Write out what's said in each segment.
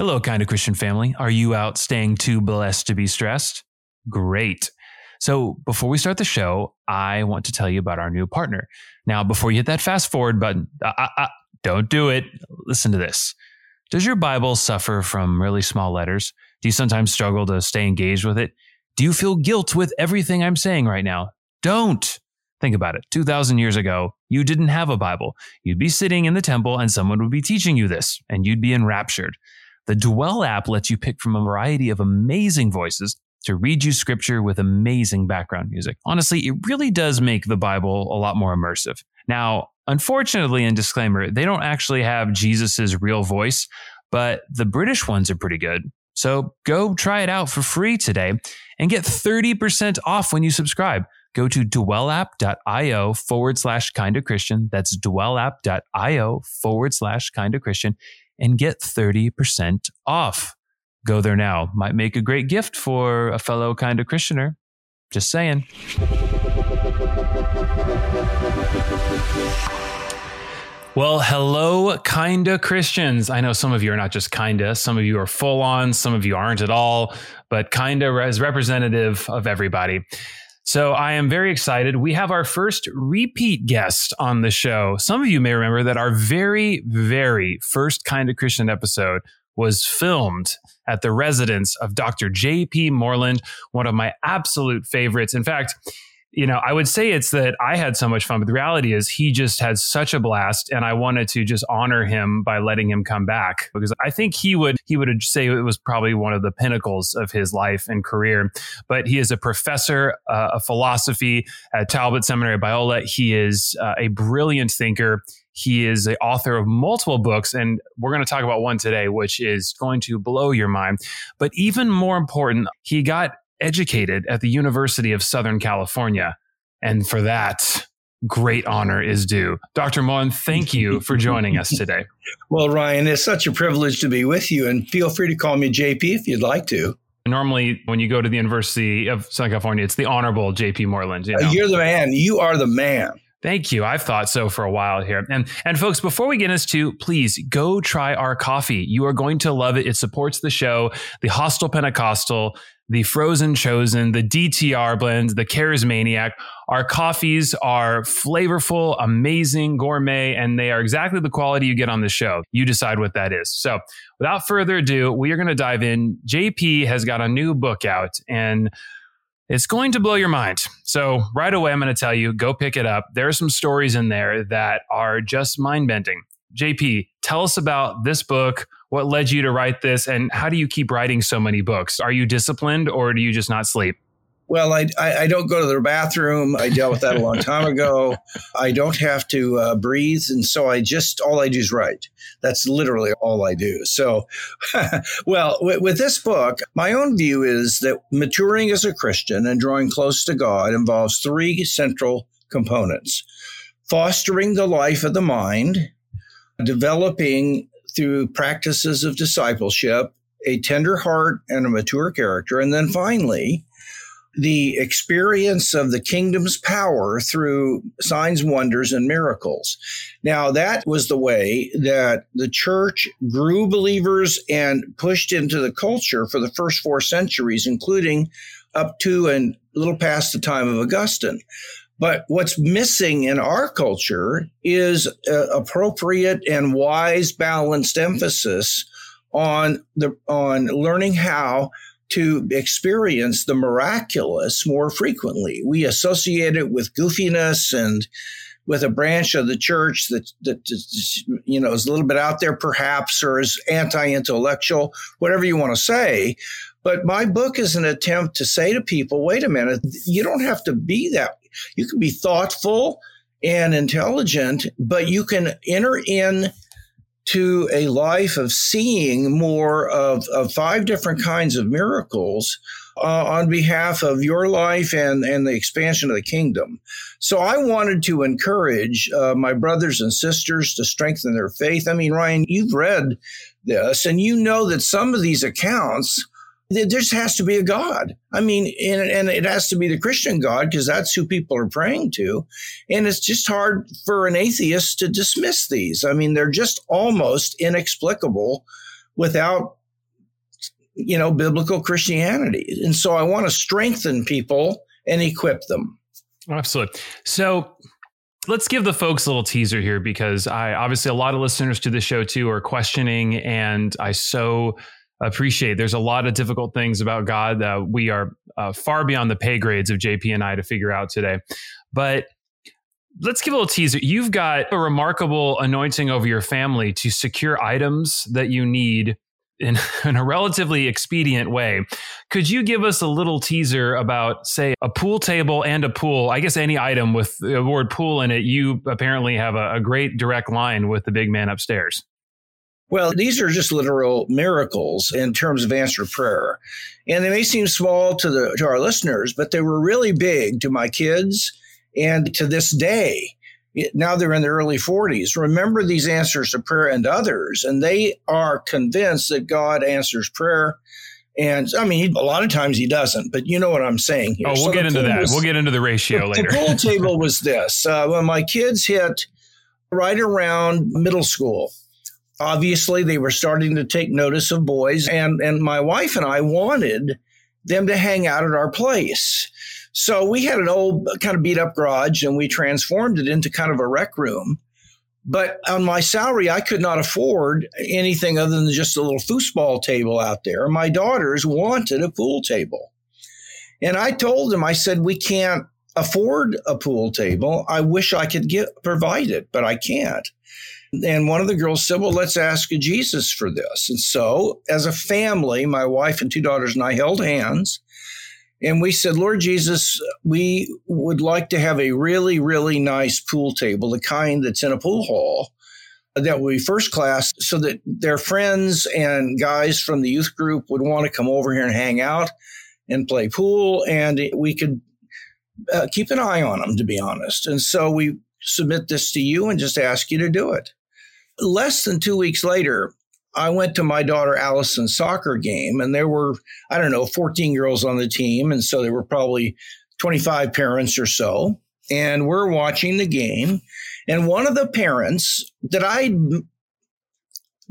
Hello, kind of Christian family. Are you out staying too blessed to be stressed? Great. So, before we start the show, I want to tell you about our new partner. Now, before you hit that fast forward button, uh, uh, uh, don't do it. Listen to this. Does your Bible suffer from really small letters? Do you sometimes struggle to stay engaged with it? Do you feel guilt with everything I'm saying right now? Don't. Think about it. 2,000 years ago, you didn't have a Bible. You'd be sitting in the temple and someone would be teaching you this, and you'd be enraptured. The Dwell app lets you pick from a variety of amazing voices to read you scripture with amazing background music. Honestly, it really does make the Bible a lot more immersive. Now, unfortunately, in disclaimer, they don't actually have Jesus's real voice, but the British ones are pretty good. So go try it out for free today and get 30% off when you subscribe. Go to dwellapp.io forward slash kind of Christian. That's dwellapp.io forward slash kind of Christian and get 30% off. Go there now. Might make a great gift for a fellow kind of Christianer. Just saying. Well, hello, kinda Christians. I know some of you are not just kinda, some of you are full on, some of you aren't at all, but kinda is representative of everybody. So I am very excited. We have our first repeat guest on the show. Some of you may remember that our very, very first Kind of Christian episode was filmed at the residence of Dr. J.P. Moreland, one of my absolute favorites. In fact, you know, I would say it's that I had so much fun, but the reality is he just had such a blast, and I wanted to just honor him by letting him come back because I think he would he would say it was probably one of the pinnacles of his life and career. But he is a professor uh, of philosophy at Talbot Seminary Biola. He is uh, a brilliant thinker. He is the author of multiple books, and we're going to talk about one today, which is going to blow your mind. But even more important, he got educated at the University of Southern California. And for that, great honor is due. Dr. Mon, thank you for joining us today. Well, Ryan, it's such a privilege to be with you, and feel free to call me JP if you'd like to. Normally, when you go to the University of Southern California, it's the Honorable JP Moreland. You uh, know? You're the man. You are the man. Thank you. I've thought so for a while here. And and folks, before we get into, please go try our coffee. You are going to love it. It supports the show. The Hostile Pentecostal the Frozen Chosen, the DTR blend, the Charismaniac. Our coffees are flavorful, amazing, gourmet, and they are exactly the quality you get on the show. You decide what that is. So, without further ado, we are going to dive in. JP has got a new book out and it's going to blow your mind. So, right away, I'm going to tell you go pick it up. There are some stories in there that are just mind bending. JP, tell us about this book what led you to write this, and how do you keep writing so many books? Are you disciplined, or do you just not sleep? Well, I, I, I don't go to the bathroom. I dealt with that a long time ago. I don't have to uh, breathe. And so I just, all I do is write. That's literally all I do. So, well, with, with this book, my own view is that maturing as a Christian and drawing close to God involves three central components fostering the life of the mind, developing through practices of discipleship, a tender heart, and a mature character. And then finally, the experience of the kingdom's power through signs, wonders, and miracles. Now, that was the way that the church grew believers and pushed into the culture for the first four centuries, including up to and a little past the time of Augustine. But what's missing in our culture is uh, appropriate and wise, balanced emphasis on the on learning how to experience the miraculous more frequently. We associate it with goofiness and with a branch of the church that that you know is a little bit out there perhaps or is anti-intellectual, whatever you want to say. But my book is an attempt to say to people, wait a minute, you don't have to be that you can be thoughtful and intelligent, but you can enter in to a life of seeing more of, of five different kinds of miracles uh, on behalf of your life and, and the expansion of the kingdom. So I wanted to encourage uh, my brothers and sisters to strengthen their faith. I mean, Ryan, you've read this and you know that some of these accounts there just has to be a God. I mean, and, and it has to be the Christian God because that's who people are praying to. And it's just hard for an atheist to dismiss these. I mean, they're just almost inexplicable without you know, biblical Christianity. And so I want to strengthen people and equip them. Absolutely. So let's give the folks a little teaser here because I obviously a lot of listeners to the show too are questioning, and I so appreciate. There's a lot of difficult things about God that we are uh, far beyond the pay grades of JP and I to figure out today. But let's give a little teaser. You've got a remarkable anointing over your family to secure items that you need in, in, a relatively expedient way. Could you give us a little teaser about, say, a pool table and a pool? I guess any item with the word pool in it, you apparently have a, a great direct line with the big man upstairs. Well, these are just literal miracles in terms of answered prayer. And they may seem small to the to our listeners, but they were really big to my kids and to this day now they're in their early 40s, remember these answers to prayer and others, and they are convinced that God answers prayer. And I mean, a lot of times he doesn't, but you know what I'm saying here. Oh, we'll so get into that. Was, we'll get into the ratio the, later. The pool table was this uh, when my kids hit right around middle school. Obviously, they were starting to take notice of boys, and, and my wife and I wanted them to hang out at our place. So we had an old kind of beat up garage and we transformed it into kind of a rec room. But on my salary, I could not afford anything other than just a little foosball table out there. My daughters wanted a pool table. And I told them, I said, we can't afford a pool table. I wish I could get provide it, but I can't. And one of the girls said, Well, let's ask Jesus for this. And so, as a family, my wife and two daughters and I held hands and we said, Lord Jesus, we would like to have a really, really nice pool table, the kind that's in a pool hall that would be first class so that their friends and guys from the youth group would want to come over here and hang out and play pool. And we could uh, keep an eye on them, to be honest. And so we submit this to you and just ask you to do it. Less than two weeks later, I went to my daughter Allison's soccer game, and there were, I don't know, 14 girls on the team. And so there were probably 25 parents or so. And we're watching the game. And one of the parents that I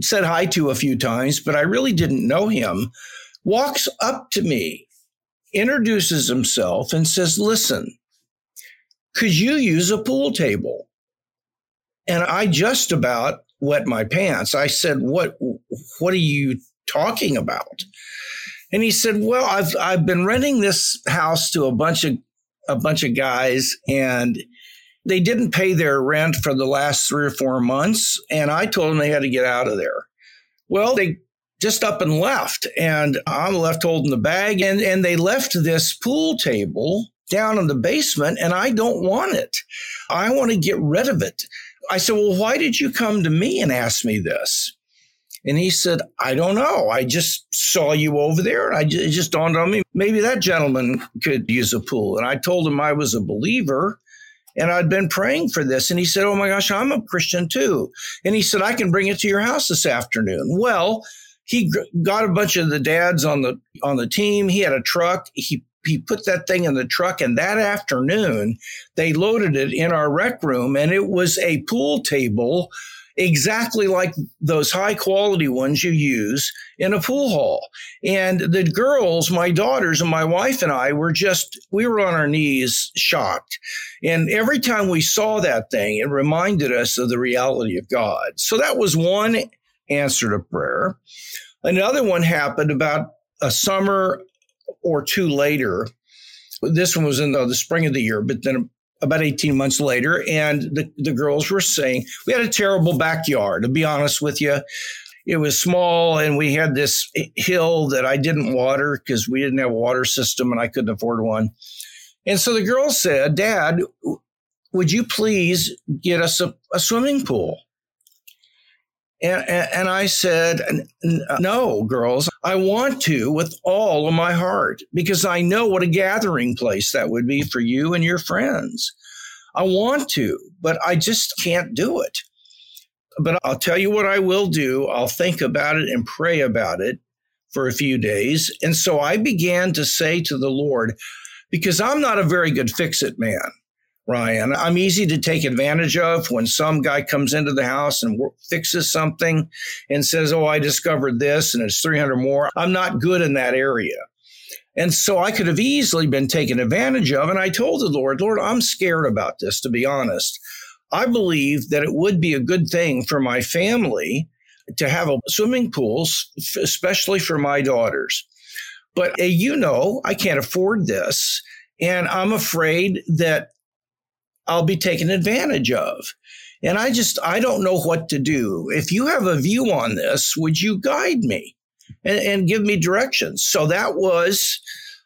said hi to a few times, but I really didn't know him, walks up to me, introduces himself, and says, Listen, could you use a pool table? And I just about wet my pants. I said, "What? What are you talking about?" And he said, "Well, I've I've been renting this house to a bunch of a bunch of guys, and they didn't pay their rent for the last three or four months, and I told them they had to get out of there. Well, they." Just up and left, and I'm left holding the bag. And, and they left this pool table down in the basement, and I don't want it. I want to get rid of it. I said, Well, why did you come to me and ask me this? And he said, I don't know. I just saw you over there. And I it just dawned on me, maybe that gentleman could use a pool. And I told him I was a believer and I'd been praying for this. And he said, Oh my gosh, I'm a Christian too. And he said, I can bring it to your house this afternoon. Well, he got a bunch of the dads on the on the team. He had a truck. He he put that thing in the truck and that afternoon they loaded it in our rec room and it was a pool table exactly like those high quality ones you use in a pool hall. And the girls, my daughters and my wife and I were just, we were on our knees shocked. And every time we saw that thing, it reminded us of the reality of God. So that was one answer to prayer. Another one happened about a summer or two later. This one was in the, the spring of the year, but then about 18 months later, and the, the girls were saying, We had a terrible backyard, to be honest with you. It was small, and we had this hill that I didn't water because we didn't have a water system and I couldn't afford one. And so the girls said, Dad, would you please get us a, a swimming pool? And, and, I said, no, girls, I want to with all of my heart because I know what a gathering place that would be for you and your friends. I want to, but I just can't do it. But I'll tell you what I will do. I'll think about it and pray about it for a few days. And so I began to say to the Lord, because I'm not a very good fix it man. Ryan. I'm easy to take advantage of when some guy comes into the house and fixes something and says, Oh, I discovered this and it's 300 more. I'm not good in that area. And so I could have easily been taken advantage of. And I told the Lord, Lord, I'm scared about this, to be honest. I believe that it would be a good thing for my family to have a swimming pool, especially for my daughters. But uh, you know, I can't afford this. And I'm afraid that I'll be taken advantage of. And I just, I don't know what to do. If you have a view on this, would you guide me and, and give me directions? So that was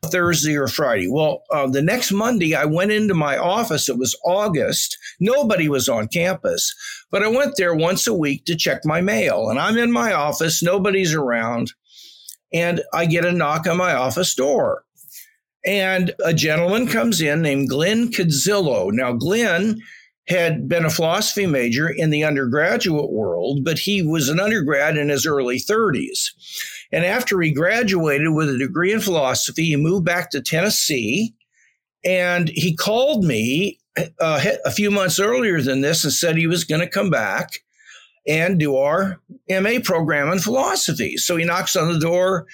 Thursday or Friday. Well, uh, the next Monday, I went into my office. It was August. Nobody was on campus, but I went there once a week to check my mail. And I'm in my office, nobody's around. And I get a knock on my office door. And a gentleman comes in named Glenn Kadzillo. Now, Glenn had been a philosophy major in the undergraduate world, but he was an undergrad in his early 30s. And after he graduated with a degree in philosophy, he moved back to Tennessee. And he called me uh, a few months earlier than this and said he was going to come back and do our MA program in philosophy. So he knocks on the door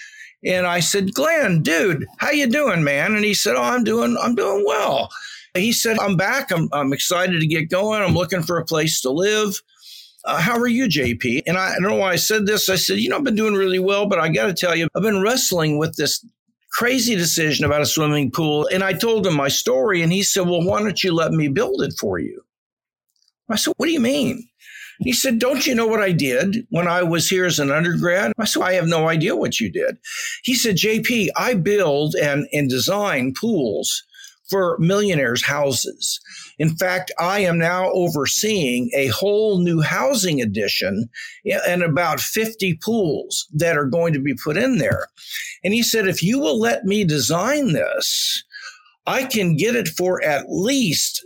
and I said, Glenn, dude, how you doing, man? And he said, Oh, I'm doing, I'm doing well. He said, I'm back. I'm, I'm excited to get going. I'm looking for a place to live. Uh, how are you, JP? And I, I, don't know why I said this. I said, you know, I've been doing really well, but I got to tell you, I've been wrestling with this crazy decision about a swimming pool. And I told him my story, and he said, well, why don't you let me build it for you? I said, what do you mean? He said, Don't you know what I did when I was here as an undergrad? I said, I have no idea what you did. He said, JP, I build and, and design pools for millionaires' houses. In fact, I am now overseeing a whole new housing addition and about 50 pools that are going to be put in there. And he said, if you will let me design this, I can get it for at least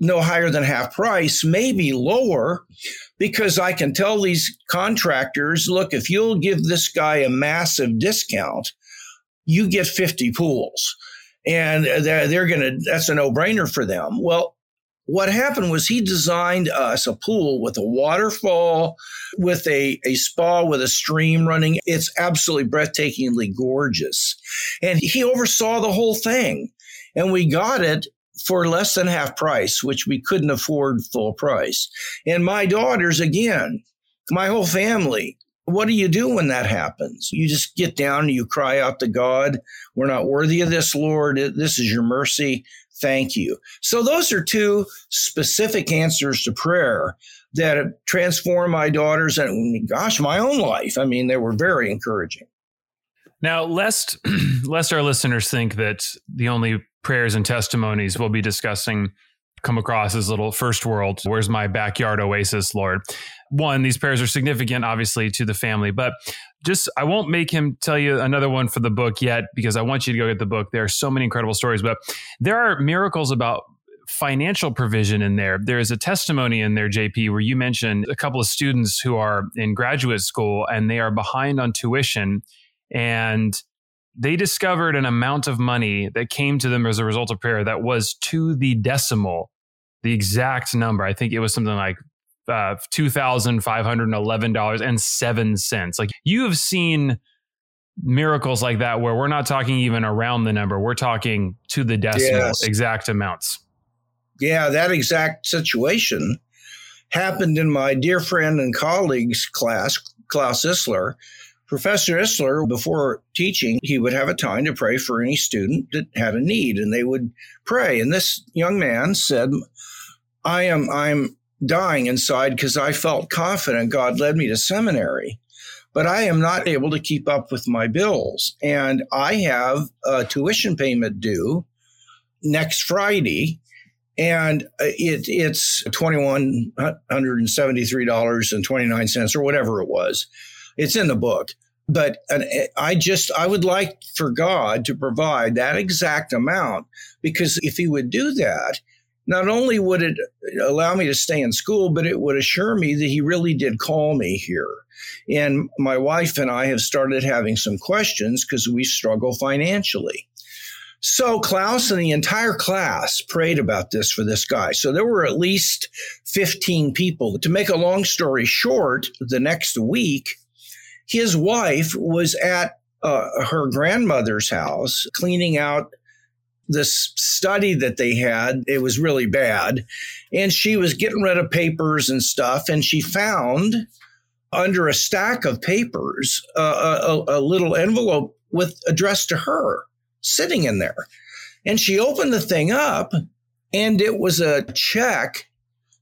no higher than half price, maybe lower, because I can tell these contractors, look, if you'll give this guy a massive discount, you get 50 pools. And uh, they're, they're going to, that's a no brainer for them. Well, what happened was he designed us a pool with a waterfall, with a, a spa with a stream running. It's absolutely breathtakingly gorgeous. And he oversaw the whole thing. And we got it for less than half price, which we couldn't afford full price. And my daughters, again, my whole family, what do you do when that happens? You just get down and you cry out to God, We're not worthy of this, Lord. This is your mercy. Thank you. So, those are two specific answers to prayer that transformed my daughters and, gosh, my own life. I mean, they were very encouraging. Now, lest lest our listeners think that the only prayers and testimonies we'll be discussing come across as little first world. Where's my backyard oasis, Lord? One, these prayers are significant, obviously, to the family, but just I won't make him tell you another one for the book yet because I want you to go get the book. There are so many incredible stories, but there are miracles about financial provision in there. There is a testimony in there, JP, where you mentioned a couple of students who are in graduate school and they are behind on tuition and they discovered an amount of money that came to them as a result of prayer that was to the decimal, the exact number. I think it was something like uh, $2,511.07. Like you have seen miracles like that where we're not talking even around the number, we're talking to the decimal yes. exact amounts. Yeah, that exact situation happened in my dear friend and colleague's class, Klaus Issler Professor Issler, before teaching, he would have a time to pray for any student that had a need, and they would pray. And this young man said, I am I'm dying inside because I felt confident God led me to seminary, but I am not able to keep up with my bills. And I have a tuition payment due next Friday. And uh, it, it's $2,173.29 or whatever it was it's in the book. But eh, I just, I would like for God to provide that exact amount because if He would do that, not only would it eh, allow me to stay in school, but it would assure me that He really did call me here. And my wife and I have started having some questions because we struggle financially. So Klaus and the entire class prayed about this for this guy. So there were at least 15 people. To make a long story short, the next week, his wife was at uh, her grandmother's house cleaning out this study that they had. It was really bad. And she was getting rid of papers and stuff. And she found under a stack of papers uh, a, a little envelope with addressed to her sitting in there. And she opened the thing up and it was a check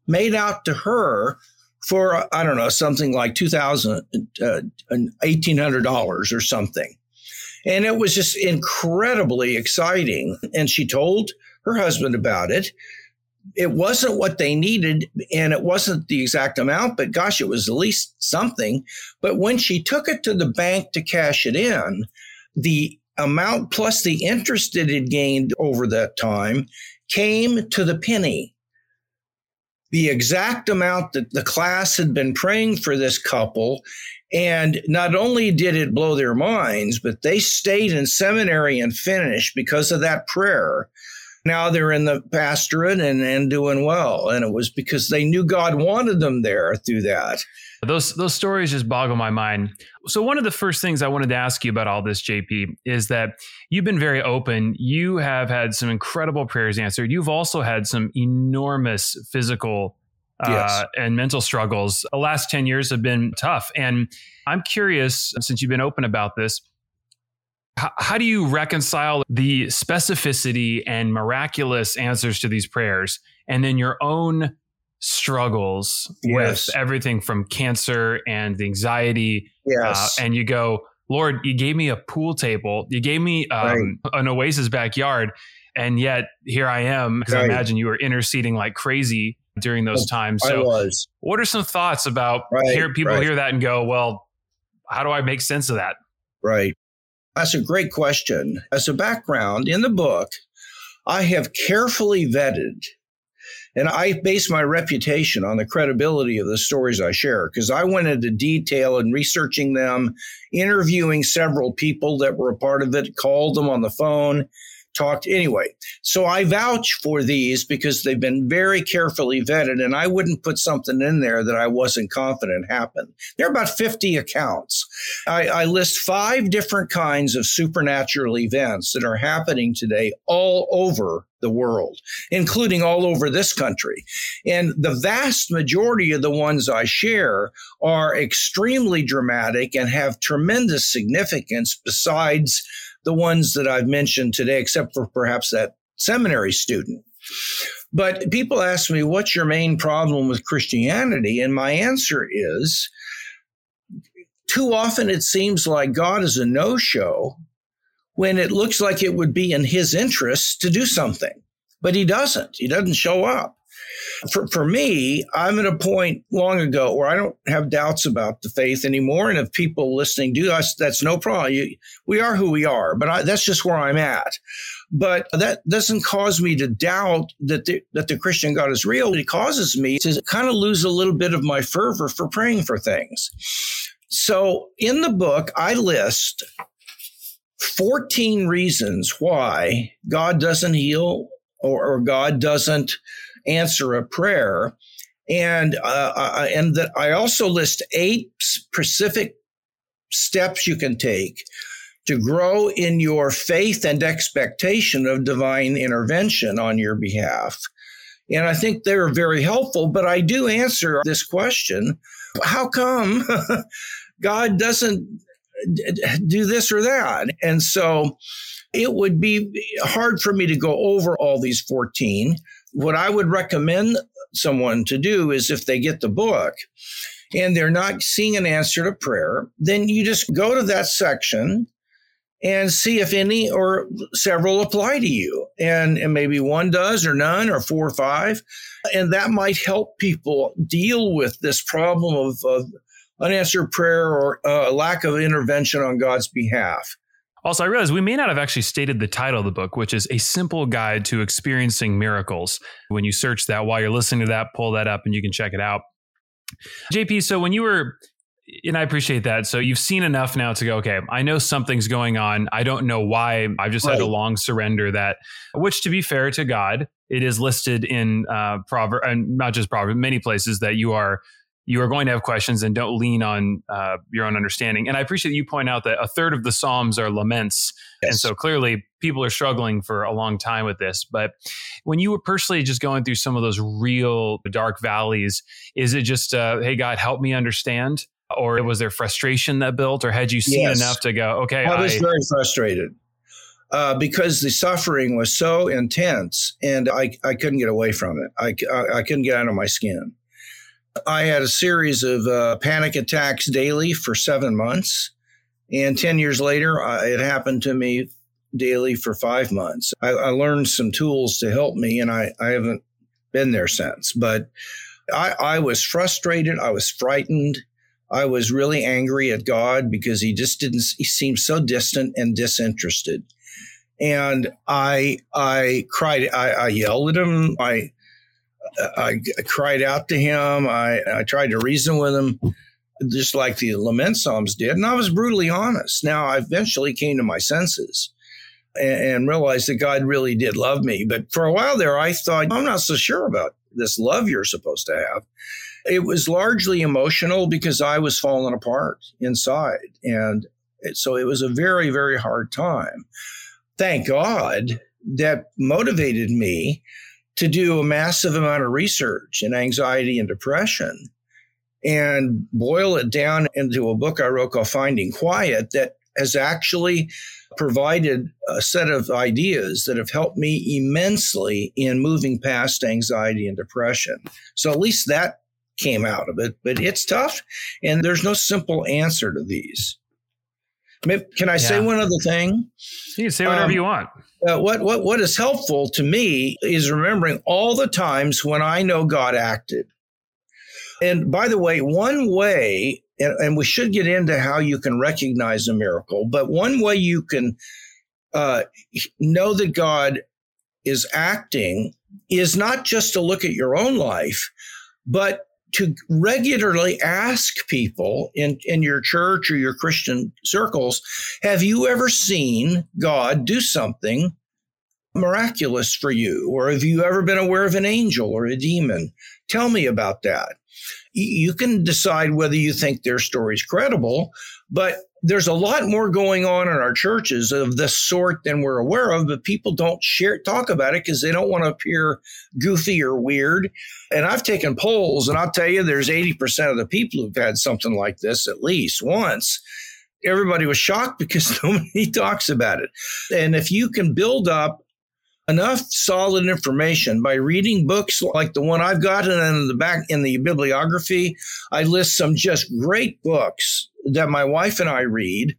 made out to her for, I don't know, something like 2000 uh, $1,800 or something. And it was just incredibly exciting. And she told her husband about it. It wasn't what they needed and it wasn't the exact amount, but gosh, it was at least something. But when she took it to the bank to cash it in, the amount plus the interest it had gained over that time came to the penny. The exact amount that the class had been praying for this couple. And not only did it blow their minds, but they stayed in seminary and finished because of that prayer. Now they're in the pastorate and, and doing well. And it was because they knew God wanted them there through that. Those those stories just boggle my mind. So one of the first things I wanted to ask you about all this, JP, is that you've been very open. You have had some incredible prayers answered. You've also had some enormous physical uh, yes. and mental struggles. The last 10 years have been tough. And I'm curious, since you've been open about this, how, how do you reconcile the specificity and miraculous answers to these prayers and then your own struggles yes. with everything from cancer and the anxiety. Uh, yes. Uh, and you go, Lord, you gave me a pool table, you gave me um, right. an oasis backyard, and yet here I am. Because right. I imagine you were interceding like crazy during those times. So, I was. what are some thoughts about right. hear people hear that and go, well, how do I make sense of that? Right. That's a great question. As a background in the book, I have carefully vetted and I base my reputation on the credibility of the stories I share because I went into detail in researching them, interviewing several people that were a part of it, called them on the phone, talked anyway. So I vouch for these because they've been very carefully vetted, and I wouldn't put something in there that I wasn't confident happened. There are about 50 accounts. I, I list five different kinds of supernatural events that are happening today all over the world, including all over this country. And the vast majority of the ones I share are extremely dramatic and have tremendous significance besides the ones that I've mentioned today, except for perhaps that seminary student. But people ask me, what's your main problem with Christianity? And my answer is too often it seems like God is a no show when it looks like it would be in his interest to do something, but he doesn't. He doesn't show up for, for me, I'm at a point long ago where I don't have doubts about the faith anymore. And if people listening do, us, that's no problem. You, we are who we are, but I, that's just where I'm at. But that doesn't cause me to doubt that the, that the Christian God is real. It causes me to kind of lose a little bit of my fervor for praying for things. So in the book, I list 14 reasons why God doesn't heal or, or God doesn't answer a prayer. And, uh, uh, and that I also list eight specific steps you can take to grow in your faith and expectation of divine intervention on your behalf. And I think they're very helpful, but I do answer this question. How come God doesn't do this or that? And so it would be hard for me to go over all these 14 what I would recommend someone to do is if they get the book and they're not seeing an answer to prayer, then you just go to that section and see if any or several apply to you. And, and maybe one does or none or four or five. And that might help people deal with this problem of, of unanswered prayer or uh, lack of intervention on God's behalf. Also, I realize we may not have actually stated the title of the book, which is A Simple Guide to Experiencing Miracles. When you search that while you're listening to that, pull that up and you can check it out. JP, so when you were and I appreciate that. So you've seen enough now to go, okay, I know something's going on. I don't know why. I've just right. had a long surrender that, which to be fair to God, it is listed in uh, proverb and not just proverb, many places that you are you are going to have questions and don't lean on uh, your own understanding. And I appreciate you point out that a third of the Psalms are laments. Yes. And so clearly people are struggling for a long time with this. But when you were personally just going through some of those real dark valleys, is it just, uh, hey, God, help me understand? Or was there frustration that built? Or had you seen yes. enough to go, okay, I was I, very frustrated. Uh, because the suffering was so intense and I, I couldn't get away from it. I, I, I couldn't get out of my skin. I had a series of uh, panic attacks daily for seven months. And 10 years later, I, it happened to me daily for five months. I, I learned some tools to help me, and I, I haven't been there since. But I, I was frustrated. I was frightened. I was really angry at God because he just didn't, he seemed so distant and disinterested. And I, I cried, I, I yelled at him. I, I, cried out to him. I, I tried to reason with him, just like the lament psalms did. And I was brutally honest. Now, I eventually came to my senses and, and realized that God really did love me. But for a while there, I thought, I'm not so sure about this love you're supposed to have. It was largely emotional because I was falling apart inside. And so it was a very, very hard time. Thank God that motivated me to do a massive amount of research in anxiety and depression and boil it down into a book I wrote called Finding Quiet that has actually provided a set of ideas that have helped me immensely in moving past anxiety and depression. So at least that came out of it, but it's tough and there's no simple answer to these. Can I yeah. say one other thing? You can say whatever um, you want. Uh, what what what is helpful to me is remembering all the times when I know God acted. And by the way, one way, and, and we should get into how you can recognize a miracle, but one way you can uh, know that God is acting is not just to look at your own life, but to regularly ask people in, in your church or your Christian circles, have you ever seen God do something miraculous for you? Or have you ever been aware of an angel or a demon? Tell me about that. You can decide whether you think their story is credible, but there's a lot more going on in our churches of this sort than we're aware of, but people don't share, talk about it because they don't want to appear goofy or weird. And I've taken polls and I'll tell you, there's 80% of the people who've had something like this at least once. Everybody was shocked because nobody talks about it. And if you can build up enough solid information by reading books like the one I've got, and then in the back in the bibliography, I list some just great books that my wife and I read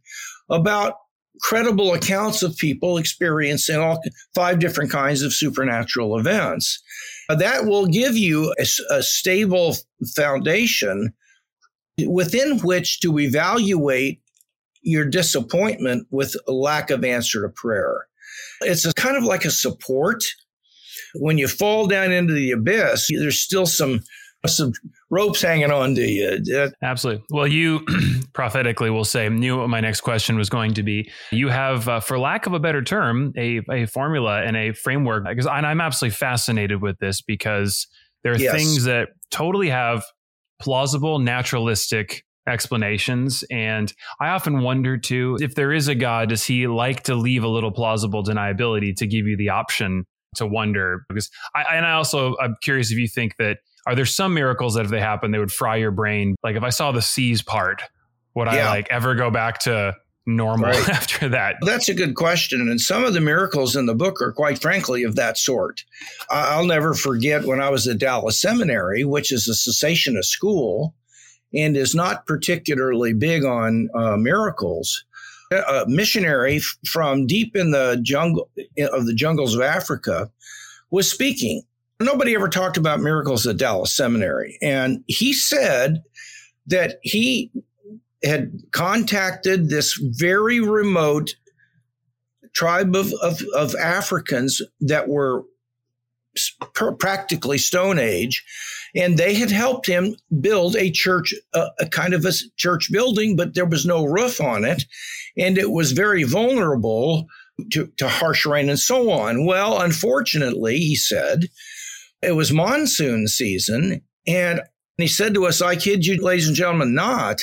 about credible accounts of people experiencing all five different kinds of supernatural events. That will give you a, a stable foundation within which to evaluate your disappointment with a lack of answer to prayer. It's a kind of like a support. When you fall down into the abyss, there's still some some ropes hanging on to you. Absolutely. Well, you prophetically will say, knew what my next question was going to be. You have, uh, for lack of a better term, a, a formula and a framework. Because and I'm absolutely fascinated with this because there are yes. things that totally have plausible, naturalistic explanations. And I often wonder too, if there is a God, does he like to leave a little plausible deniability to give you the option to wonder? Because I, and I also, I'm curious if you think that, are there some miracles that if they happen, they would fry your brain? Like if I saw the seas part, would yeah. I like ever go back to normal right. after that? That's a good question. And some of the miracles in the book are quite frankly of that sort. I'll never forget when I was at Dallas Seminary, which is a cessationist school and is not particularly big on uh, miracles. A missionary from deep in the jungle of the jungles of Africa was speaking. Nobody ever talked about miracles at Dallas Seminary. And he said that he had contacted this very remote tribe of, of, of Africans that were practically Stone Age. And they had helped him build a church, a, a kind of a church building, but there was no roof on it. And it was very vulnerable to, to harsh rain and so on. Well, unfortunately, he said, it was monsoon season. And he said to us, I kid you, ladies and gentlemen, not.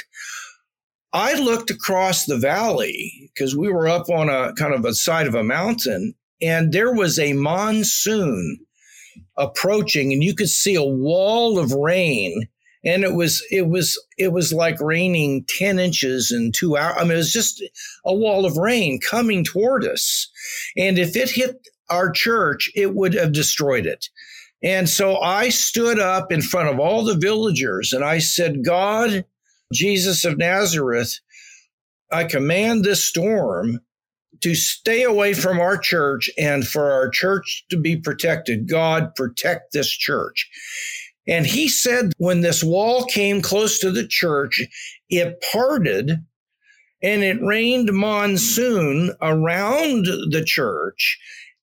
I looked across the valley because we were up on a kind of a side of a mountain, and there was a monsoon approaching, and you could see a wall of rain. And it was it was it was like raining 10 inches in two hours. I mean, it was just a wall of rain coming toward us. And if it hit our church, it would have destroyed it. And so I stood up in front of all the villagers and I said, God, Jesus of Nazareth, I command this storm to stay away from our church and for our church to be protected. God, protect this church. And he said, when this wall came close to the church, it parted and it rained monsoon around the church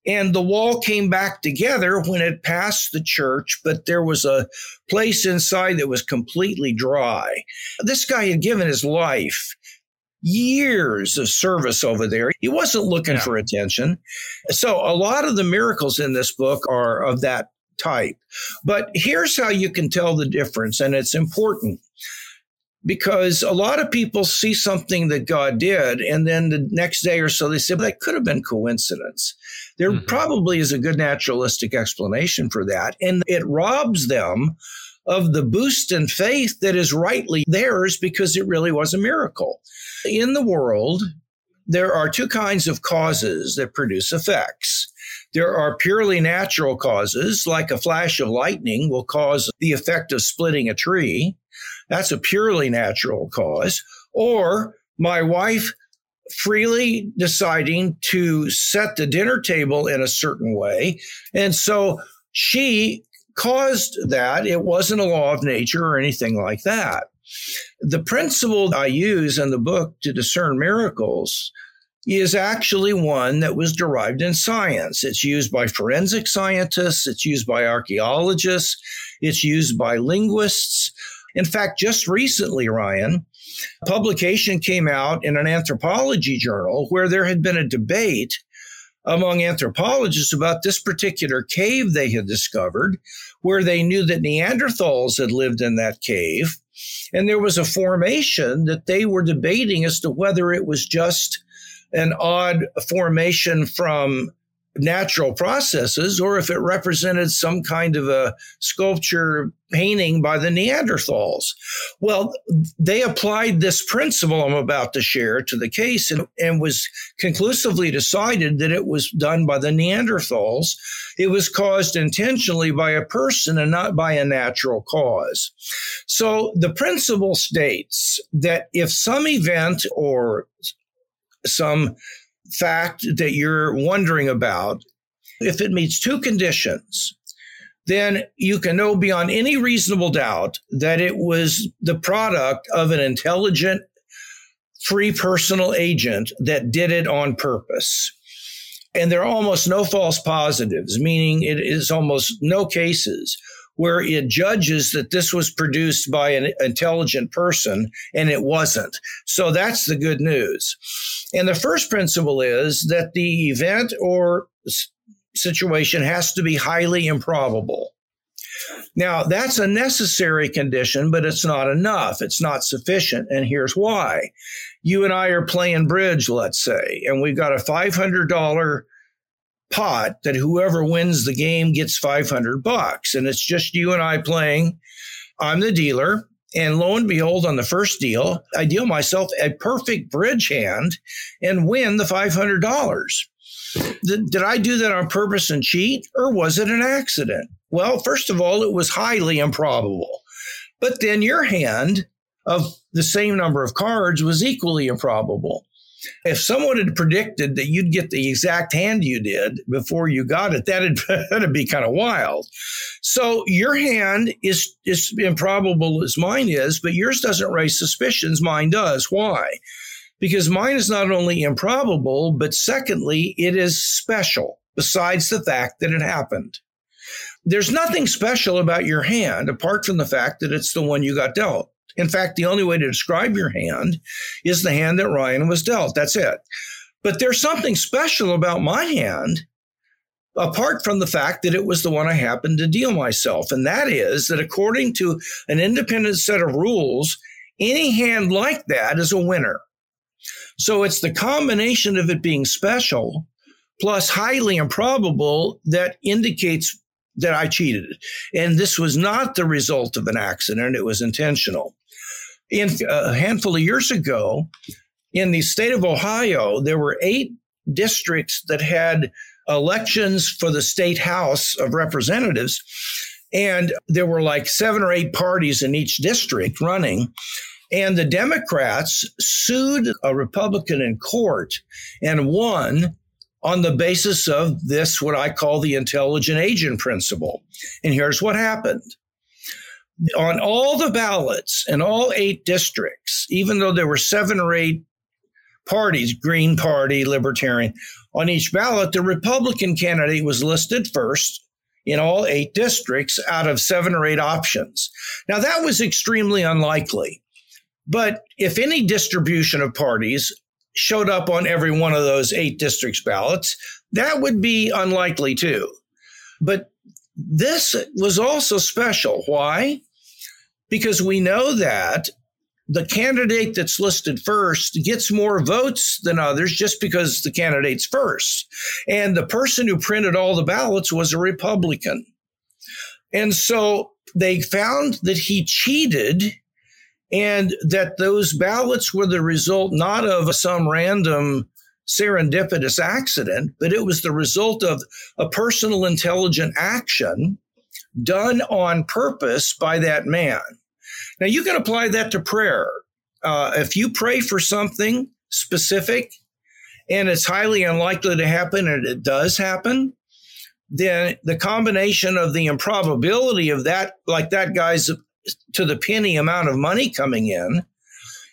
and the wall came back together when it passed the church, but there was a place inside that was completely dry. This guy had given his life years of service over there. He wasn't looking yeah. for attention. So a lot of the miracles in this book are of that type. But here's how you can tell the difference, and it's important because a lot of people see something that God did, and then the next day or so they say, well, that could have been coincidence. There mm-hmm. probably is a good naturalistic explanation for that. And it robs them of the boost in faith that is rightly theirs because it really was a miracle. In the world, there are two kinds of causes that produce effects. There are purely natural causes, like a flash of lightning will cause the effect of splitting a tree. That's a purely natural cause. Or my wife freely deciding to set the dinner table in a certain way. And so she caused that. It wasn't a law of nature or anything like that. The principle I use in the book to discern miracles is actually one that was derived in science. It's used by forensic scientists, it's used by archaeologists, it's used by linguists. In fact, just recently, Ryan, publication came out in an anthropology journal where there had been a debate among anthropologists about this particular cave they had discovered, where they knew that Neanderthals had lived in that cave. And there was a formation that they were debating as to whether it was just an odd formation from natural processes or if it represented some kind of a sculpture painting by the Neanderthals. Well, they applied this principle I'm about to share to the case and, and was conclusively decided that it was done by the Neanderthals. It was caused intentionally by a person and not by a natural cause. So the principle states that if some event or some fact that you're wondering about, if it meets two conditions, then you can know beyond any reasonable doubt that it was the product of an intelligent, free personal agent that did it on purpose. And there are almost no false positives, meaning it is almost no cases where it judges that this was produced by an intelligent person and it wasn't. So that's the good news. And the first principle is that the event or situation has to be highly improbable. Now, that's a necessary condition, but it's not enough. It's not sufficient. And here's why. You and I are playing bridge, let's say, and we've got a $500 pot that whoever wins the game gets 500 bucks. And it's just you and I playing. I'm the dealer. And lo and behold, on the first deal, I deal myself a perfect bridge hand and win the $500. Did I do that on purpose and cheat, or was it an accident? Well, first of all, it was highly improbable. But then your hand of the same number of cards was equally improbable. If someone had predicted that you'd get the exact hand you did before you got it, that'd, that'd be kind of wild. So your hand is as improbable as mine is, but yours doesn't raise suspicions. Mine does. Why? Because mine is not only improbable, but secondly, it is special, besides the fact that it happened. there's nothing special about your hand apart from the fact that it's the one you got dealt. In fact, the only way to describe your hand is the hand that Ryan was dealt. That's it. But there's something special about my hand apart from the fact that it was the one I happened to deal myself. And that is that according to an independent set of rules, any hand like that is a winner. So it's the combination of it being special plus highly improbable that indicates that I cheated. And this was not the result of an accident, it was intentional. In uh, a handful of years ago, in the state of Ohio, there were eight districts that had elections for the state house of representatives. And there were like seven or eight parties in each district running. And the Democrats sued a Republican in court and won on the basis of this, what I call the intelligent agent principle. And here's what happened. On all the ballots in all eight districts, even though there were seven or eight parties, Green Party, Libertarian, on each ballot, the Republican candidate was listed first in all eight districts out of seven or eight options. Now, that was extremely unlikely. But if any distribution of parties showed up on every one of those eight districts ballots, that would be unlikely too. But this was also special. Why? Because we know that the candidate that's listed first gets more votes than others just because the candidate's first. And the person who printed all the ballots was a Republican. And so they found that he cheated and that those ballots were the result not of some random serendipitous accident, but it was the result of a personal intelligent action done on purpose by that man. Now, you can apply that to prayer. Uh, if you pray for something specific and it's highly unlikely to happen and it does happen, then the combination of the improbability of that, like that guy's to the penny amount of money coming in,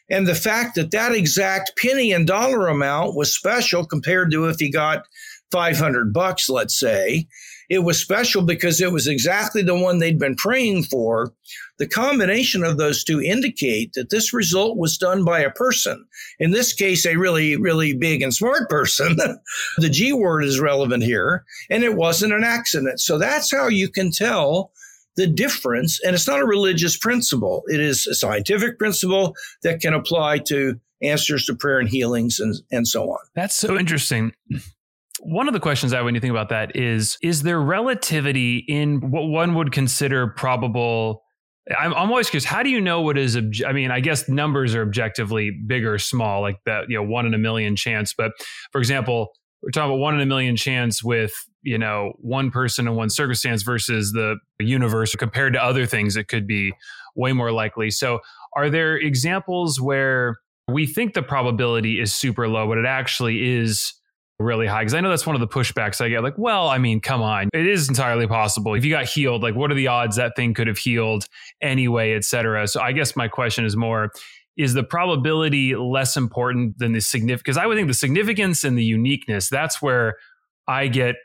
and the fact that that exact penny and dollar amount was special compared to if he got 500 bucks, let's say, it was special because it was exactly the one they'd been praying for. The combination of those two indicate that this result was done by a person. In this case, a really, really big and smart person. the G word is relevant here, and it wasn't an accident. So that's how you can tell the difference. And it's not a religious principle. It is a scientific principle that can apply to answers to prayer and healings and, and so on. That's so interesting. One of the questions I have when you think about that is Is there relativity in what one would consider probable? I'm, I'm always curious. How do you know what is? Obje- I mean, I guess numbers are objectively big or small, like that, you know, one in a million chance. But for example, we're talking about one in a million chance with you know one person in one circumstance versus the universe compared to other things it could be way more likely so are there examples where we think the probability is super low but it actually is really high because I know that's one of the pushbacks I get. Like, well, I mean, come on, it is entirely possible. If you got healed, like, what are the odds that thing could have healed anyway, etc? So I guess my question is more: Is the probability less important than the significance? Because I would think the significance and the uniqueness that's where I get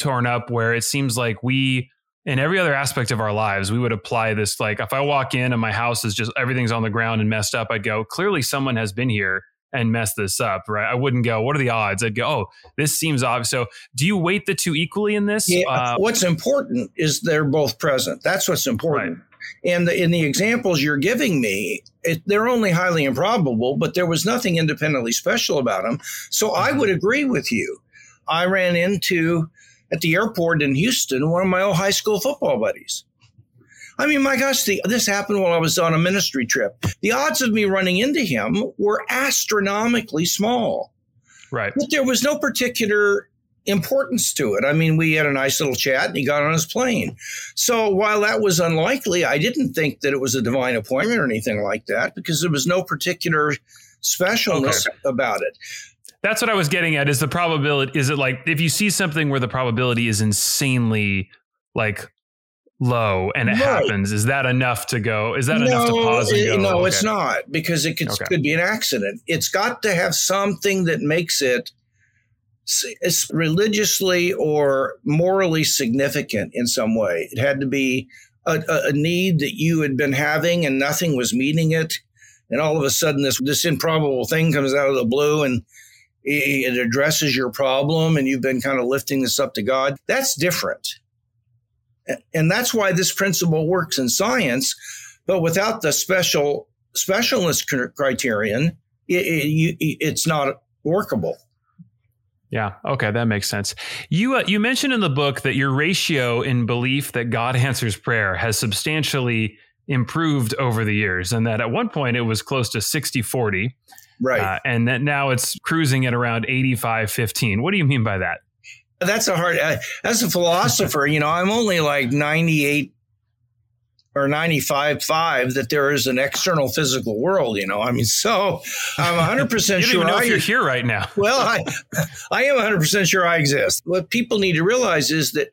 torn up. Where it seems like we in every other aspect of our lives, we would apply this. Like, if I walk in and my house is just everything's on the ground and messed up, I'd go, clearly someone has been here and messed this up, right? I wouldn't go, what are the odds? I'd go, oh, this seems obvious. So do you weight the two equally in this? Yeah, uh, what's important is they're both present. That's what's important. Right. And the, in the examples you're giving me, it, they're only highly improbable, but there was nothing independently special about them. So I mm-hmm. would agree with you. I ran into at the airport in Houston one of my old high school football buddies. I mean, my gosh, the, this happened while I was on a ministry trip. The odds of me running into him were astronomically small. Right. But there was no particular importance to it. I mean, we had a nice little chat and he got on his plane. So while that was unlikely, I didn't think that it was a divine appointment or anything like that because there was no particular specialness okay. about it. That's what I was getting at is the probability is it like if you see something where the probability is insanely like low and it right. happens is that enough to go is that no, enough to pause it, no okay. it's not because it could, okay. could be an accident it's got to have something that makes it religiously or morally significant in some way. It had to be a, a, need that you had been having and nothing was meeting it. And all of a sudden, this, this improbable thing comes out of the blue and it addresses your problem and you've been kind of lifting this up to God. That's different. And that's why this principle works in science. But without the special specialist criterion, it, it, it's not workable. Yeah. Okay, that makes sense. You uh, you mentioned in the book that your ratio in belief that God answers prayer has substantially improved over the years, and that at one point it was close to 60-40. Right. Uh, and that now it's cruising at around 85-15. What do you mean by that? That's a hard. Uh, as a philosopher, you know, I'm only like 98 or 95 5 that there is an external physical world you know i mean so i'm 100% sure I, you're here right now well i i am 100% sure i exist what people need to realize is that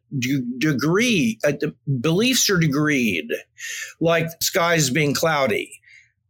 degree uh, beliefs are degreed like skies being cloudy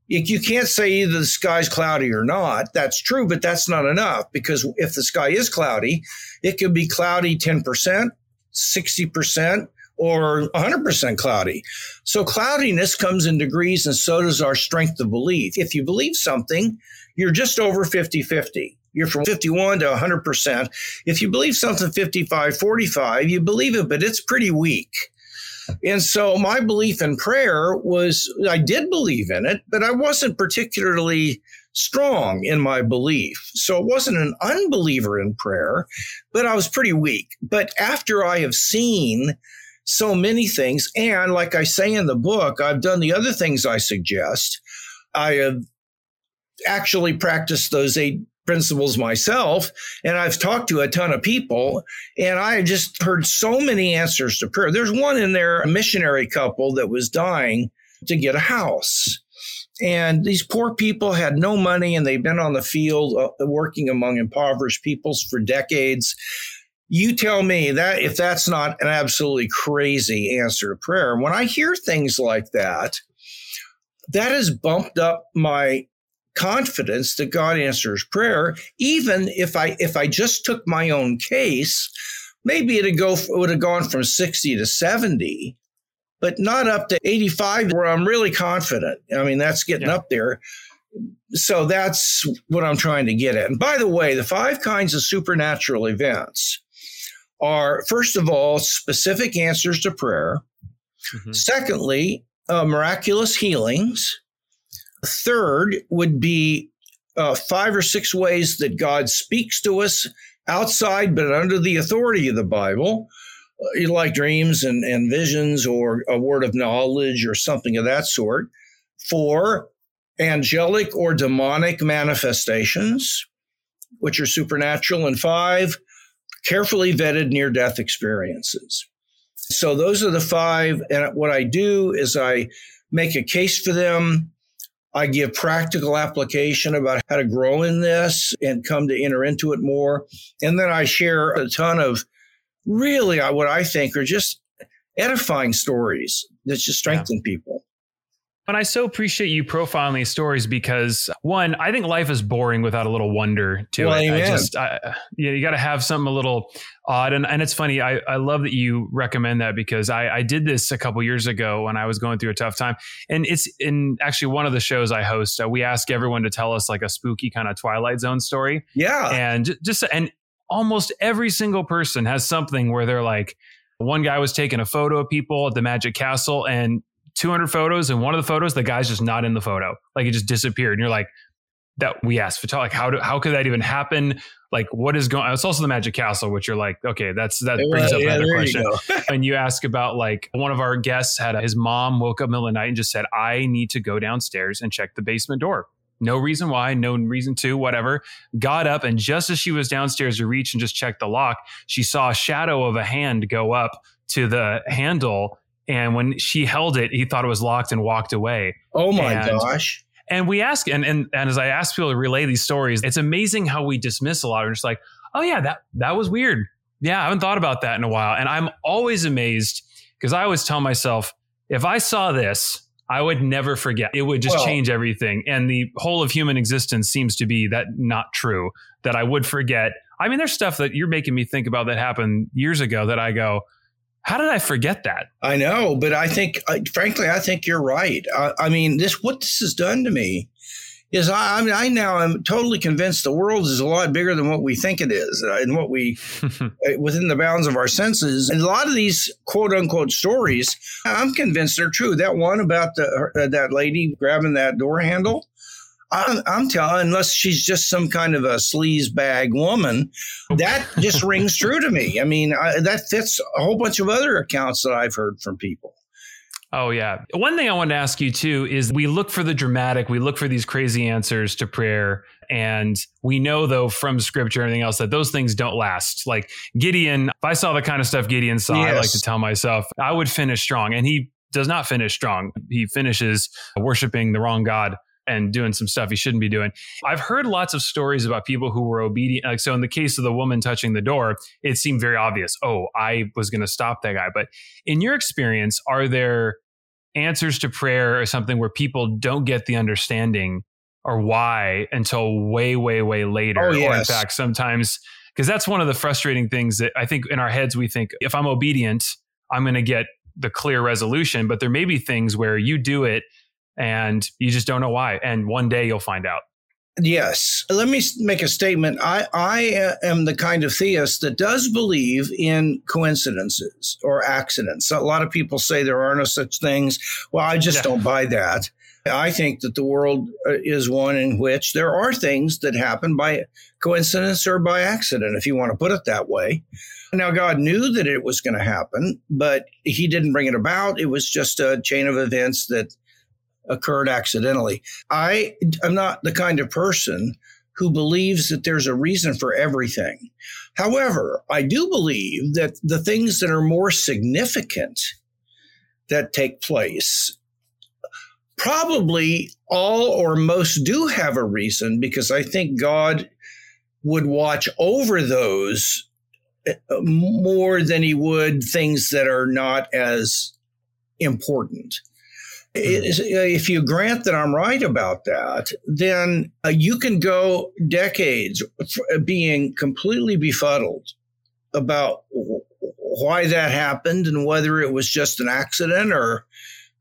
you can't say either the sky's cloudy or not. That's true, but that's not enough because if the sky is cloudy, it could be cloudy 10%, 60%, or 100% cloudy. So cloudiness comes in degrees and so does our strength of belief. If you believe something, you're just over 50 50. You're from 51 to 100%. If you believe something 55 45, you believe it, but it's pretty weak. And so my belief in prayer was I did believe in it, but I wasn't particularly strong in my belief. So I wasn't an unbeliever in prayer, but I was pretty weak. But after I have seen so many things. And like I say in the book, I've done the other things I suggest. I have actually practiced those eight principles myself and I've talked to a ton of people and I just heard so many answers to prayer. There's one in there, a missionary couple that was dying to get a house. And these poor people had no money and they've been on the field uh, working among impoverished peoples for decades. You tell me that if that's not an absolutely crazy answer to prayer. When I hear things like that, that has bumped up my confidence that God answers prayer. Even if I if I just took my own case, maybe it'd go it would have gone from 60 to 70, but not up to 85 where I'm really confident. I mean, that's getting yeah. up there. So that's what I'm trying to get at. And by the way, the five kinds of supernatural events are, first of all, specific answers to prayer. Mm-hmm. Secondly, uh, miraculous healings. Third would be uh, five or six ways that God speaks to us outside but under the authority of the Bible, uh, like dreams and, and visions or a word of knowledge or something of that sort. Four, angelic or demonic manifestations, which are supernatural. And five, carefully vetted near death experiences. So those are the five. And what I do is I make a case for them. I give practical application about how to grow in this and come to enter into it more. And then I share a ton of really uh, what I think are just edifying stories that just strengthen yeah. people. And I so appreciate you profiling these stories because one, I think life is boring without a little wonder to well, it. Amen. I just, I, you, you got to have something a little odd. And, and it's funny. I, I love that you recommend that because I, I did this a couple years ago when I was going through a tough time. And it's in actually one of the shows I host, uh, we ask everyone to tell us like a spooky kind of Twilight Zone story. Yeah. And just, and almost every single person has something where they're like, one guy was taking a photo of people at the Magic Castle and 200 photos, and one of the photos, the guy's just not in the photo. Like it just disappeared. And you're like, that we asked for like how do how could that even happen? Like what is going on? it's also the Magic Castle, which you're like, okay, that's that brings up yeah, another question. and you ask about like one of our guests had a, his mom woke up in the middle of the night and just said, I need to go downstairs and check the basement door. No reason why, no reason to, whatever. Got up, and just as she was downstairs to reach and just check the lock, she saw a shadow of a hand go up to the handle and when she held it, he thought it was locked and walked away. Oh my and, gosh. And we ask, and, and, and as I ask people to relay these stories, it's amazing how we dismiss a lot. We're just like, oh yeah, that, that was weird. Yeah, I haven't thought about that in a while. And I'm always amazed because I always tell myself, if I saw this, I would never forget. It would just well, change everything. And the whole of human existence seems to be that not true, that I would forget. I mean, there's stuff that you're making me think about that happened years ago that I go, how did I forget that? I know, but I think, frankly, I think you're right. I, I mean, this what this has done to me is I, I mean, I now am totally convinced the world is a lot bigger than what we think it is, uh, and what we uh, within the bounds of our senses. And a lot of these quote unquote stories, I'm convinced they're true. That one about the uh, that lady grabbing that door handle. I'm, I'm telling, unless she's just some kind of a sleaze bag woman, that just rings true to me. I mean, I, that fits a whole bunch of other accounts that I've heard from people. Oh, yeah. One thing I wanted to ask you too is we look for the dramatic, we look for these crazy answers to prayer. And we know, though, from scripture and everything else, that those things don't last. Like Gideon, if I saw the kind of stuff Gideon saw, yes. I like to tell myself I would finish strong. And he does not finish strong. He finishes worshiping the wrong God and doing some stuff he shouldn't be doing. I've heard lots of stories about people who were obedient. Like, so in the case of the woman touching the door, it seemed very obvious. Oh, I was going to stop that guy. But in your experience, are there answers to prayer or something where people don't get the understanding or why until way, way, way later? Oh, yes. Or in fact, sometimes, because that's one of the frustrating things that I think in our heads, we think if I'm obedient, I'm going to get the clear resolution. But there may be things where you do it and you just don't know why. And one day you'll find out. Yes. Let me make a statement. I, I am the kind of theist that does believe in coincidences or accidents. A lot of people say there are no such things. Well, I just yeah. don't buy that. I think that the world uh, is one in which there are things that happen by coincidence or by accident, if you want to put it that way. Now, God knew that it was going to happen, but He didn't bring it about. It was just a chain of events that occurred accidentally. I am not the kind of person who believes that there's a reason for everything. However, I do believe that the things that are more significant that take place probably all or most do have a reason because I think God would watch over those uh, more than he would things that are not as important. If you grant that I'm right about that, then uh, you can go decades uh, being completely befuddled about why that happened and whether it was just an accident or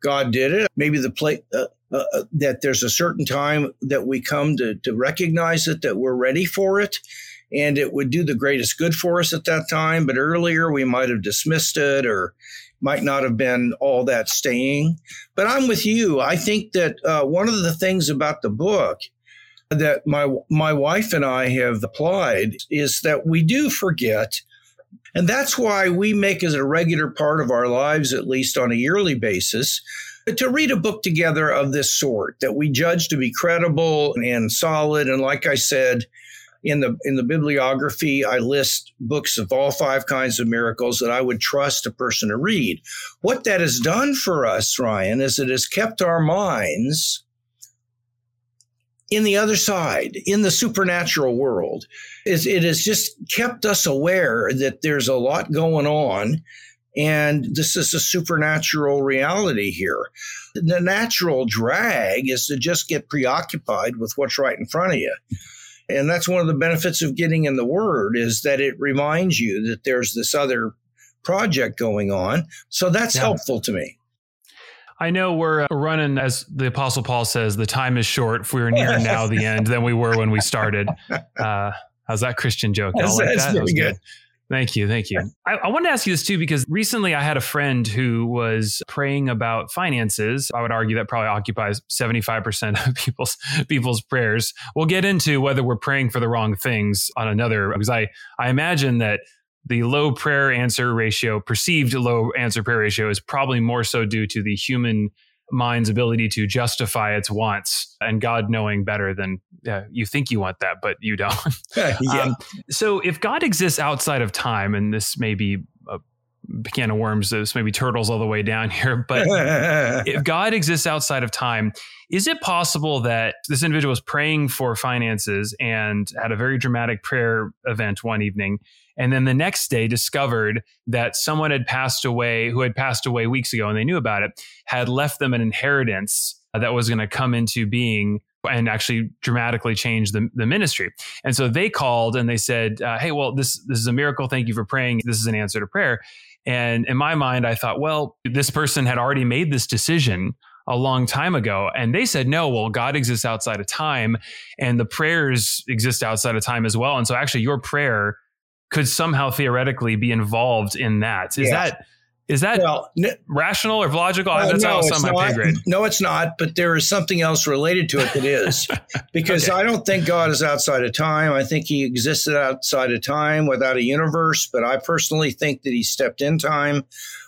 God did it. Maybe the plate uh, uh, uh, that there's a certain time that we come to, to recognize it, that we're ready for it, and it would do the greatest good for us at that time. But earlier we might have dismissed it or might not have been all that staying. But I'm with you. I think that uh, one of the things about the book that my my wife and I have applied is that we do forget. And that's why we make as a regular part of our lives, at least on a yearly basis, to read a book together of this sort that we judge to be credible and solid. And like I said, in the in the bibliography i list books of all five kinds of miracles that i would trust a person to read what that has done for us ryan is it has kept our minds in the other side in the supernatural world is it has just kept us aware that there's a lot going on and this is a supernatural reality here. The natural drag is to just get preoccupied with what's right in front of you. And that's one of the benefits of getting in the Word is that it reminds you that there's this other project going on. So that's yeah. helpful to me. I know we're uh, running, as the Apostle Paul says, the time is short. If we're near now the end than we were when we started. Uh, how's that Christian joke? Y'all like that? Very good. good. Thank you. Thank you. I, I wanted to ask you this too, because recently I had a friend who was praying about finances. I would argue that probably occupies 75% of people's, people's prayers. We'll get into whether we're praying for the wrong things on another, because I, I imagine that the low prayer answer ratio, perceived low answer prayer ratio is probably more so due to the human mind's ability to justify its wants and God knowing better than uh, you think you want that, but you don't. yeah. Um, so if God exists outside of time, and this may be can of worms, this may be turtles all the way down here, but if God exists outside of time, is it possible that this individual was praying for finances and had a very dramatic prayer event one evening? and then the next day discovered that someone had passed away who had passed away weeks ago and they knew about it had left them an inheritance that was going to come into being and actually dramatically change the, the ministry. And so they called and they said, uh, "Hey, well, this this is a miracle. Thank you for praying. This is an answer to prayer." And in my mind, I thought, well, this person had already made this decision a long time ago. And they said, no, well, God exists outside of time and the prayers exist outside of time as well. And so actually, your prayer could somehow theoretically be involved in that. Is yeah. that is that well, n- rational or logical? Uh, That's no, it's not. No, it's not. But there is something else related to it that is, because okay. I don't think God is outside of time. I think He existed outside of time without a universe. But I personally think that He stepped in time.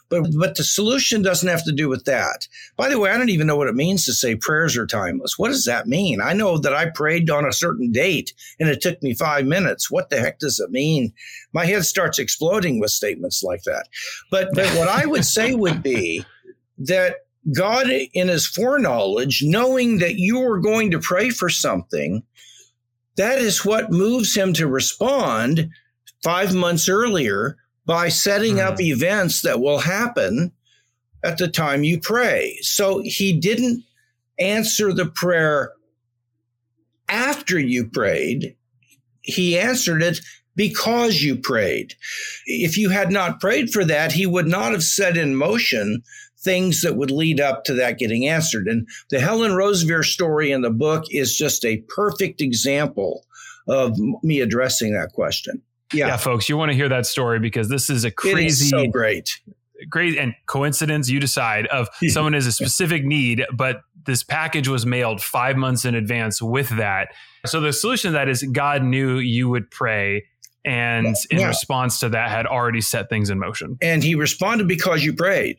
But but the solution doesn't have to do with that. By the way, I don't even know what it means to say prayers are timeless. What does that mean? I know that I prayed on a certain date and it took me five minutes. What the heck does it mean? My head starts exploding with statements like that. But but what I would say would be that God, in his foreknowledge, knowing that you are going to pray for something, that is what moves him to respond five months earlier by setting mm. up hmm. events that will happen at the time you pray. So he didn't answer the prayer after you prayed. He answered it because you prayed. If you had not prayed for that, he would not have set in motion things that would lead up to that getting answered. And the Helen Roseveare story in the book is just a perfect example of me addressing that question. Yeah. yeah, folks, you want to hear that story because this is a crazy, so great, great, and coincidence. You decide of someone has a specific need, but this package was mailed five months in advance with that. So the solution to that is God knew you would pray and in yeah. response to that had already set things in motion. And he responded because you prayed.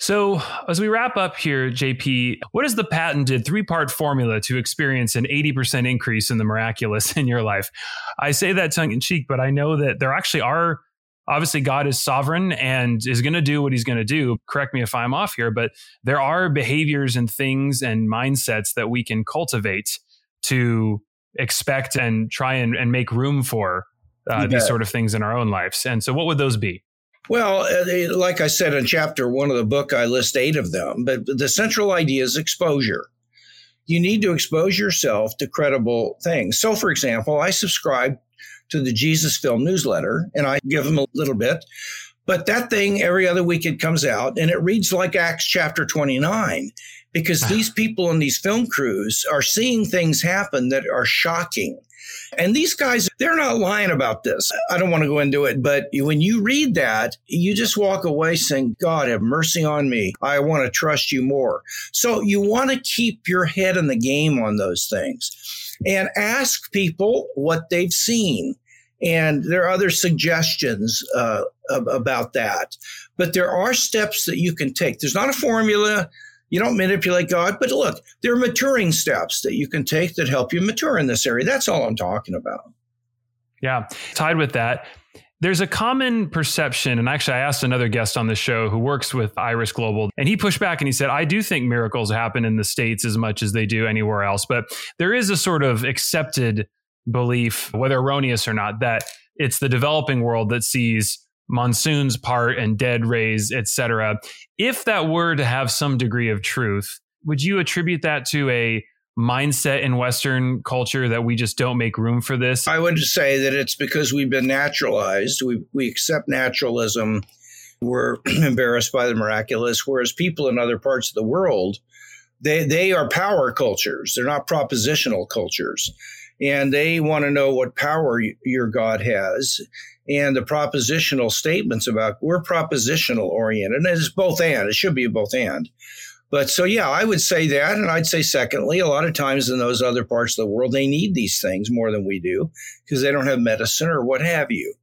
So, as we wrap up here, JP, what is the patented three part formula to experience an 80% increase in the miraculous in your life? I say that tongue in cheek, but I know that there actually are. Obviously, God is sovereign and is going to do what he's going to do. Correct me if I'm off here, but there are behaviors and things and mindsets that we can cultivate to expect and try and, and make room for uh, these sort of things in our own lives. And so, what would those be? Well, uh, like I said in chapter one of the book, I list eight of them, but the central idea is exposure. You need to expose yourself to credible things. So, for example, I subscribe to the Jesus Film newsletter and I give them a little bit, but that thing every other week it comes out and it reads like Acts chapter 29 because these people in these film crews are seeing things happen that are shocking and these guys, they're not lying about this. I don't want to go into it, but when you read that, you just walk away saying, God, have mercy on me. I want to trust you more. So you want to keep your head in the game on those things and ask people what they've seen. And there are other suggestions uh, about that. But there are steps that you can take. There's not a formula. You don't manipulate God, but look, there are maturing steps that you can take that help you mature in this area. That's all I'm talking about. Yeah. Tied with that, there's a common perception, and actually, I asked another guest on the show who works with Iris Global, and he pushed back and he said, I do think miracles happen in the States as much as they do anywhere else, but there is a sort of accepted belief, whether erroneous or not, that it's the developing world that sees monsoons part and dead rays, etc. If that were to have some degree of truth, would you attribute that to a mindset in Western culture that we just don't make room for this? I would say that it's because we've been naturalized. We, we accept naturalism. We're embarrassed by the miraculous, whereas people in other parts of the world, they, they are power cultures. They're not propositional cultures. And they want to know what power your God has and the propositional statements about we're propositional oriented. And it's both and. It should be both and. But so, yeah, I would say that. And I'd say, secondly, a lot of times in those other parts of the world, they need these things more than we do because they don't have medicine or what have you.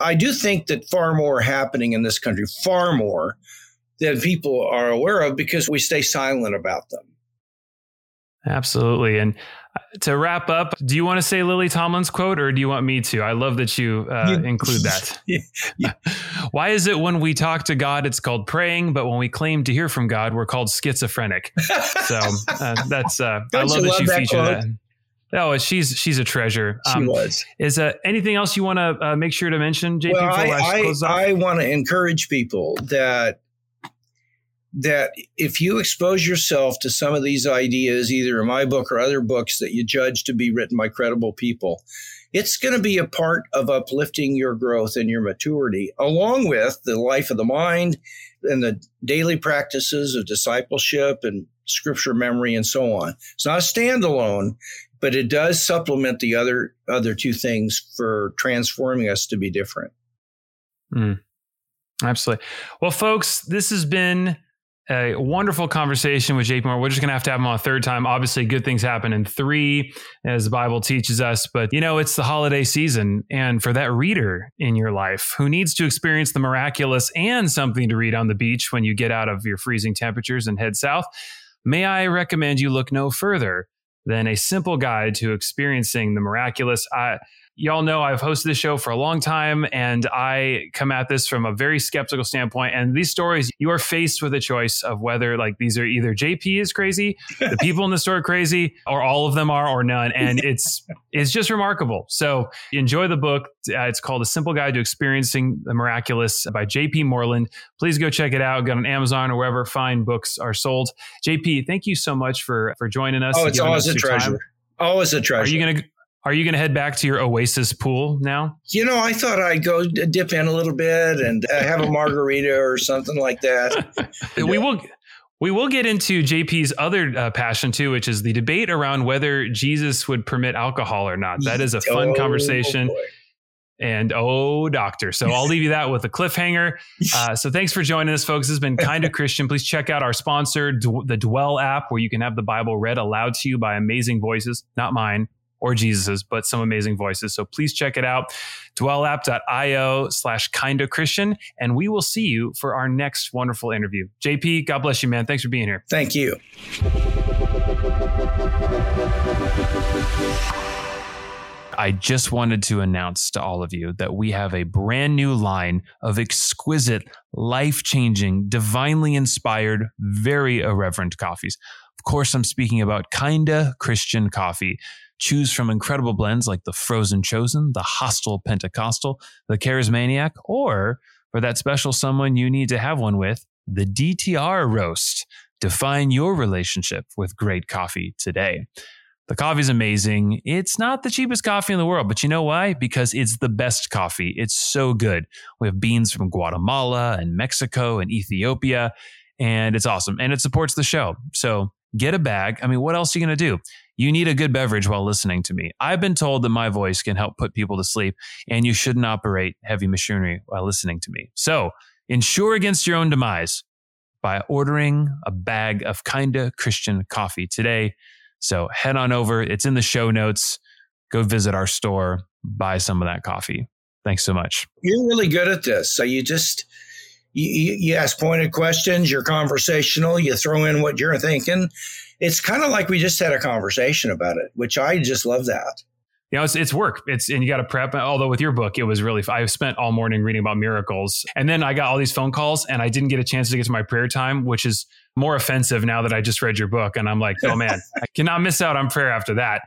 I do think that far more happening in this country, far more than people are aware of because we stay silent about them. Absolutely. And to wrap up, do you want to say Lily Tomlin's quote or do you want me to? I love that you, uh, you include that. yeah. Why is it when we talk to God, it's called praying, but when we claim to hear from God, we're called schizophrenic? so uh, that's, uh, I love, that you that feature quote? that. Oh, she's she's a treasure. She um, was. Is uh, anything else you want to uh, make sure to mention, JP? Well, I, I, I want to encourage people that that if you expose yourself to some of these ideas, either in my book or other books that you judge to be written by credible people, it's going to be a part of uplifting your growth and your maturity, along with the life of the mind and the daily practices of discipleship and scripture memory and so on. It's not a standalone, but it does supplement the other other two things for transforming us to be different. Mm, absolutely. Well, folks, this has been a wonderful conversation with JP Moore. We're just going to have to have him on a third time. Obviously, good things happen in three, as the Bible teaches us. But, you know, it's the holiday season. And for that reader in your life who needs to experience the miraculous and something to read on the beach when you get out of your freezing temperatures and head south, may I recommend you look no further than a simple guide to experiencing the miraculous. I, y'all know I've hosted this show for a long time and I come at this from a very skeptical standpoint. And these stories, you are faced with a choice of whether like these are either JP is crazy, the people in the store are crazy, or all of them are or none. And it's it's just remarkable. So enjoy the book. Uh, it's called A Simple Guide to Experiencing the Miraculous by JP Moreland. Please go check it out. Go on Amazon or wherever fine books are sold. JP, thank you so much for for joining us. Oh, it's always a treasure. Time. Always a treasure. Are you gonna are you going to head back to your Oasis pool now? You know, I thought I'd go dip in a little bit and uh, have a margarita or something like that. we will. We will get into JP's other uh, passion too, which is the debate around whether Jesus would permit alcohol or not. That is a fun oh, conversation. Boy. And oh, doctor. So I'll leave you that with a cliffhanger. Uh, so thanks for joining us, folks. This has been Kinda Christian. Please check out our sponsor, the Dwell app, where you can have the Bible read aloud to you by amazing voices, not mine or Jesus's, but some amazing voices. So please check it out. Dwellapp.io slash kinda Christian. And we will see you for our next wonderful interview. JP, God bless you, man. Thanks for being here. Thank you. I just wanted to announce to all of you that we have a brand new line of exquisite, life changing, divinely inspired, very irreverent coffees. Of course, I'm speaking about Kinda Christian Coffee. Choose from incredible blends like the Frozen Chosen, the Hostile Pentecostal, the Charismaniac, or for that special someone you need to have one with, the DTR Roast. Define your relationship with great coffee today. The coffee is amazing. It's not the cheapest coffee in the world, but you know why? Because it's the best coffee. It's so good. We have beans from Guatemala and Mexico and Ethiopia, and it's awesome. And it supports the show. So get a bag. I mean, what else are you going to do? You need a good beverage while listening to me. I've been told that my voice can help put people to sleep, and you shouldn't operate heavy machinery while listening to me. So ensure against your own demise by ordering a bag of Kinda Christian coffee today. So head on over. It's in the show notes. Go visit our store, buy some of that coffee. Thanks so much. You're really good at this. So you just you, you ask pointed questions. You're conversational. You throw in what you're thinking, it's kind of like we just had a conversation about it, which I just love that. You know, it's, it's work. It's and you got to prep. Although with your book, it was really. I spent all morning reading about miracles, and then I got all these phone calls, and I didn't get a chance to get to my prayer time, which is more offensive now that I just read your book. And I'm like, oh man, I cannot miss out on prayer after that.